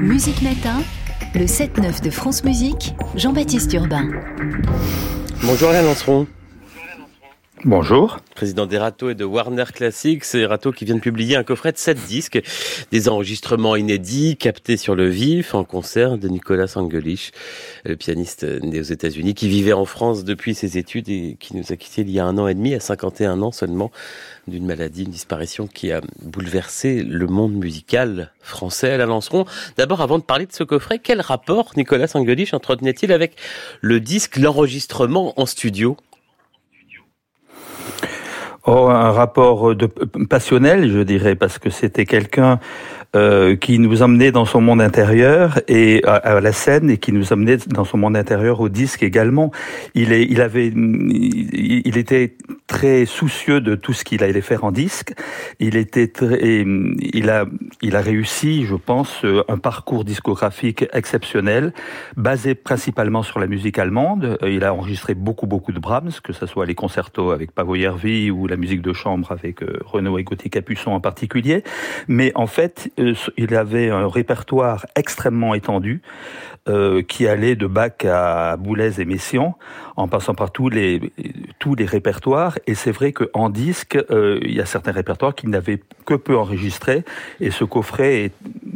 Musique Matin, le 7-9 de France Musique, Jean-Baptiste Urbain. Bonjour Alain Lanceron. Bonjour. Président d'Erato et de Warner Classics. Erato qui vient de publier un coffret de 7 disques, des enregistrements inédits captés sur le vif en concert de Nicolas Angelich, le pianiste né aux États-Unis qui vivait en France depuis ses études et qui nous a quittés il y a un an et demi, à 51 ans seulement, d'une maladie, une disparition qui a bouleversé le monde musical français. Alain Lanceron, d'abord avant de parler de ce coffret, quel rapport Nicolas Angelich entretenait-il avec le disque, l'enregistrement en studio? Oh, un rapport de passionnel, je dirais, parce que c'était quelqu'un euh, qui nous emmenait dans son monde intérieur et à, la scène et qui nous emmenait dans son monde intérieur au disque également. Il est, il avait, il, était très soucieux de tout ce qu'il allait faire en disque. Il était très, il a, il a réussi, je pense, un parcours discographique exceptionnel, basé principalement sur la musique allemande. Il a enregistré beaucoup, beaucoup de Brahms, que ce soit les concertos avec Pavo Järvi ou la musique de chambre avec euh, Renaud et Gauthier Capuçon en particulier. Mais en fait, euh, il avait un répertoire extrêmement étendu euh, qui allait de Bach à Boulez et Messiaen, en passant par tous les tous les répertoires. Et c'est vrai qu'en disque, il y a certains répertoires qui n'avaient que peu enregistré. Et ce coffret est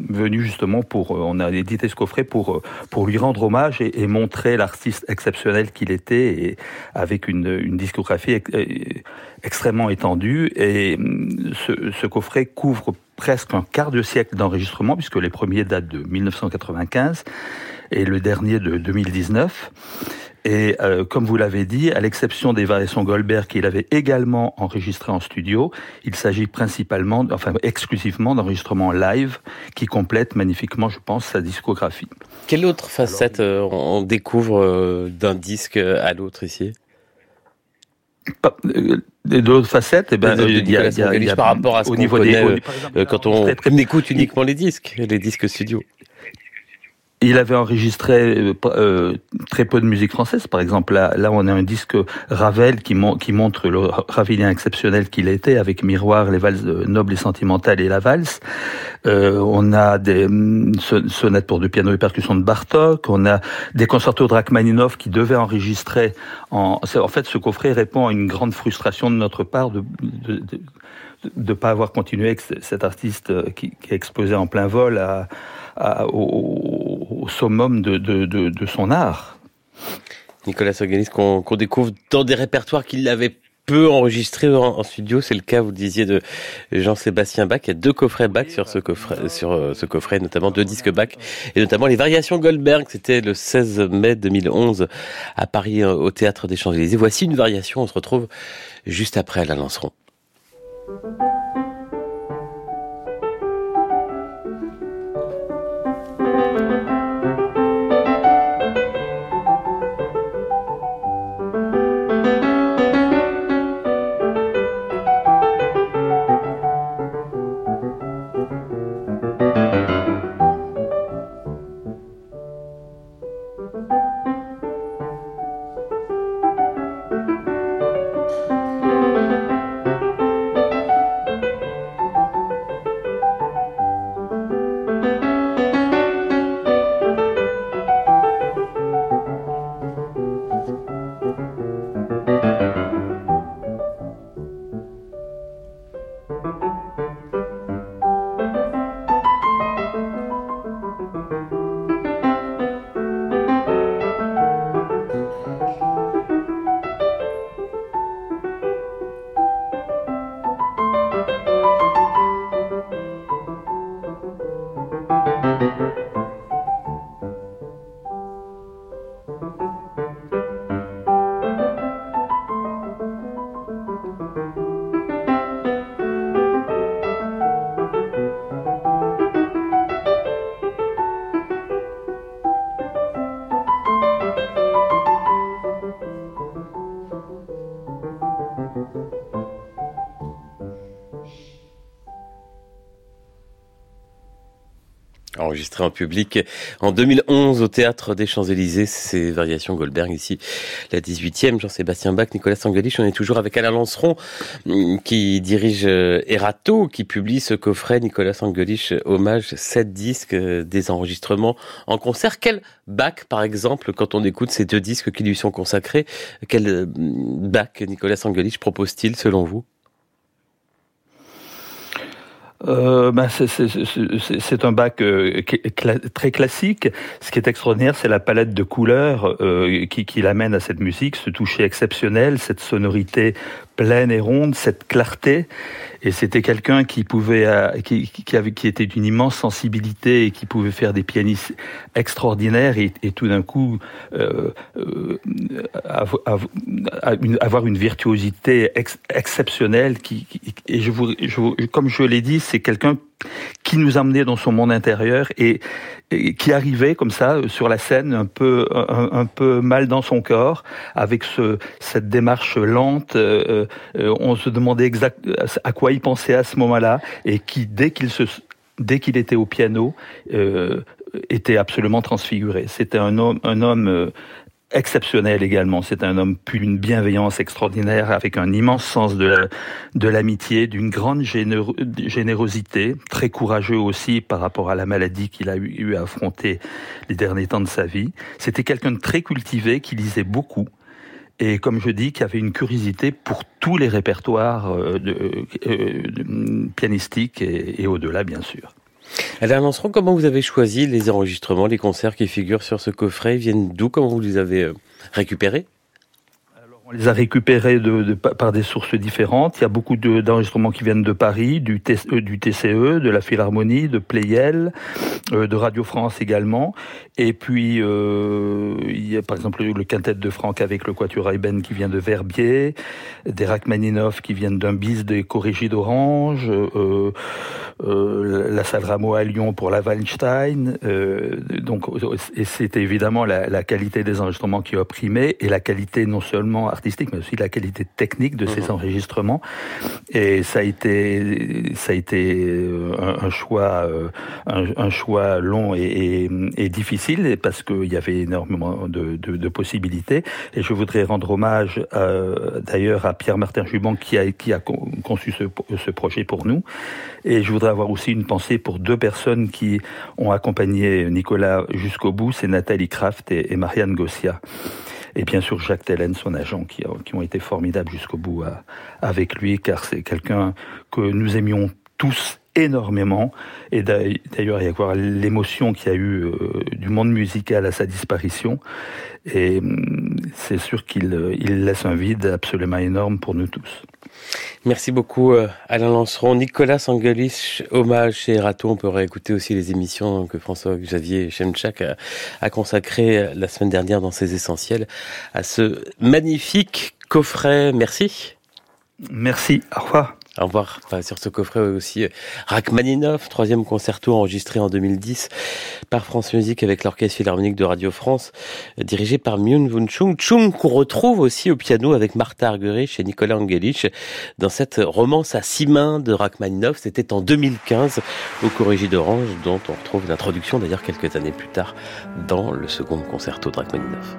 venu justement pour, on a édité ce coffret pour pour lui rendre hommage et, montrer l'artiste exceptionnel qu'il était, et avec une, une discographie extrêmement étendue. Et ce, ce coffret couvre presque un quart de siècle d'enregistrement, puisque les premiers datent de 1995 et le dernier de 2019. Et euh, comme vous l'avez dit, à l'exception des variations Goldberg qu'il avait également enregistrées en studio, il s'agit principalement, enfin exclusivement d'enregistrements live qui complètent magnifiquement, je pense, sa discographie. Quelle autre facette euh, on découvre euh, d'un disque à l'autre ici? D'autres facettes, eh ben, il y, a, y, a, par rapport à ce qu'on connaît quand on, écoute uniquement les disques, les disques studio. Il avait enregistré euh, euh, très peu de musique française. Par exemple, là, on a un disque Ravel qui, montre le Ravelien exceptionnel qu'il était, avec Miroir, les valses nobles et sentimentales et la valse. Euh, on a des mm, sonnettes pour deux pianos et percussions de Bartok. On a des concertos de Rachmaninoff qui devaient enregistrer. En, en fait, ce coffret répond à une grande frustration de notre part de, de pas avoir continué avec cet artiste qui, qui exposé en plein vol à, summum de, de, son art. Nicolas Soganis, qu'on découvre dans des répertoires qu'il avait peu enregistrés en, studio. C'est le cas, vous disiez, de Jean-Sébastien Bach. Il y a deux coffrets Bach sur ce coffret, sur euh, ce coffret, notamment deux disques Bach, et notamment les variations Goldberg. C'était le 16 mai 2011 à Paris, euh, au Théâtre des Champs-Élysées. Voici une variation. On se retrouve juste après la Lanceron. Enregistré en public en 2011 au théâtre des Champs-Élysées, c'est Variation Goldberg ici, la 18e, Jean-Sébastien Bach, Nicolas Sangelich. On est toujours avec Alain Lanceron mm, qui dirige euh, Erato, qui publie ce coffret Nicolas Sangelich hommage 7 disques euh, des enregistrements en concert. Quel Bach par exemple quand on écoute ces deux disques qui lui sont consacrés, quel euh, Bach Nicolas Sangelich propose-t-il selon vous? Euh, ben c'est un bac euh, très classique. Ce qui est extraordinaire, c'est la palette de couleurs euh, qui, l'amène à cette musique, ce toucher exceptionnel, cette sonorité pleine et ronde, cette clarté. Et c'était quelqu'un qui pouvait, qui, était d'une immense sensibilité et qui pouvait faire des pianistes extraordinaires et, tout d'un coup avoir une virtuosité ex, exceptionnelle. Et comme je l'ai dit, c'est quelqu'un qui nous amenait dans son monde intérieur et, qui arrivait comme ça euh, sur la scène un peu un, peu mal dans son corps avec ce cette démarche lente euh, euh, on se demandait exact à quoi il pensait à ce moment-là et qui dès qu'il se dès qu'il était au piano était absolument transfiguré. C'était un homme, un homme exceptionnel également. C'est un homme d'une bienveillance extraordinaire, avec un immense sens de l'amitié, d'une grande générosité, très courageux aussi par rapport à la maladie qu'il a eu à affronter les derniers temps de sa vie. C'était quelqu'un de très cultivé, qui lisait beaucoup. Et comme je dis, qui avait une curiosité pour tous les répertoires euh, de, euh, pianistiques et, et au-delà, bien sûr. Alain Lanceron, comment vous avez choisi les enregistrements, les concerts qui figurent sur ce coffret? Viennent d'où? Comment vous les avez euh, récupérés? On les a récupérés de, de, par des sources différentes. Il y a beaucoup d'enregistrements qui viennent de Paris, du, euh, du TCE, de la Philharmonie, de Playel, euh, de Radio France également. Et puis, euh, il y a par exemple le quintet de Franck avec le Quatuor Ayben qui vient de Verbier, des Rachmaninoff qui viennent d'un bis des Corrigis d'Orange, euh, euh, la salle Rameau à Lyon pour la Weinstein. Donc, et c'était évidemment la, la, qualité des enregistrements qui a primé et la qualité non seulement mais aussi la qualité technique de ces mhm. enregistrements. Et ça a été, ça a été euh, un, un choix, euh, un, un, choix long et, et, et difficile parce qu'il y avait énormément de, de, de, possibilités. Et je voudrais rendre hommage euh, d'ailleurs à Pierre-Martin Juban qui a, qui a conçu ce, ce projet pour nous. Et je voudrais avoir aussi une pensée pour deux personnes qui ont accompagné Nicolas jusqu'au bout, c'est Nathalie Kraft et, et Marianne Gossia et bien sûr Jacques Tellen, son agent, qui, qui ont été formidables jusqu'au bout à, avec lui, car c'est quelqu'un que nous aimions tous énormément. Et d'ailleurs, il y a quoi l'émotion qu'il y a eu euh, du monde musical à sa disparition. Et hum, c'est sûr qu'il il laisse un vide absolument énorme pour nous tous. Merci beaucoup euh, Alain Lanceron. Nicolas Sangelis, hommage chez Rato. On peut réécouter aussi les émissions que François-Xavier Chemchak a, a consacrées euh, la semaine dernière dans ses essentiels à ce magnifique coffret. Merci. Merci. Au revoir. Au revoir. Enfin, sur ce coffret aussi, Rachmaninoff, troisième concerto enregistré en 2010 par France Musique avec l'Orchestre Philharmonique de Radio France, dirigé par Myun Wun Chung. Chung qu'on retrouve aussi au piano avec Martha Argerich et Nicolas Angelich dans cette romance à six mains de Rachmaninoff. C'était en 2015 au Corrigi d'Orange, dont on retrouve l'introduction d'ailleurs quelques années plus tard dans le second concerto de Rachmaninoff.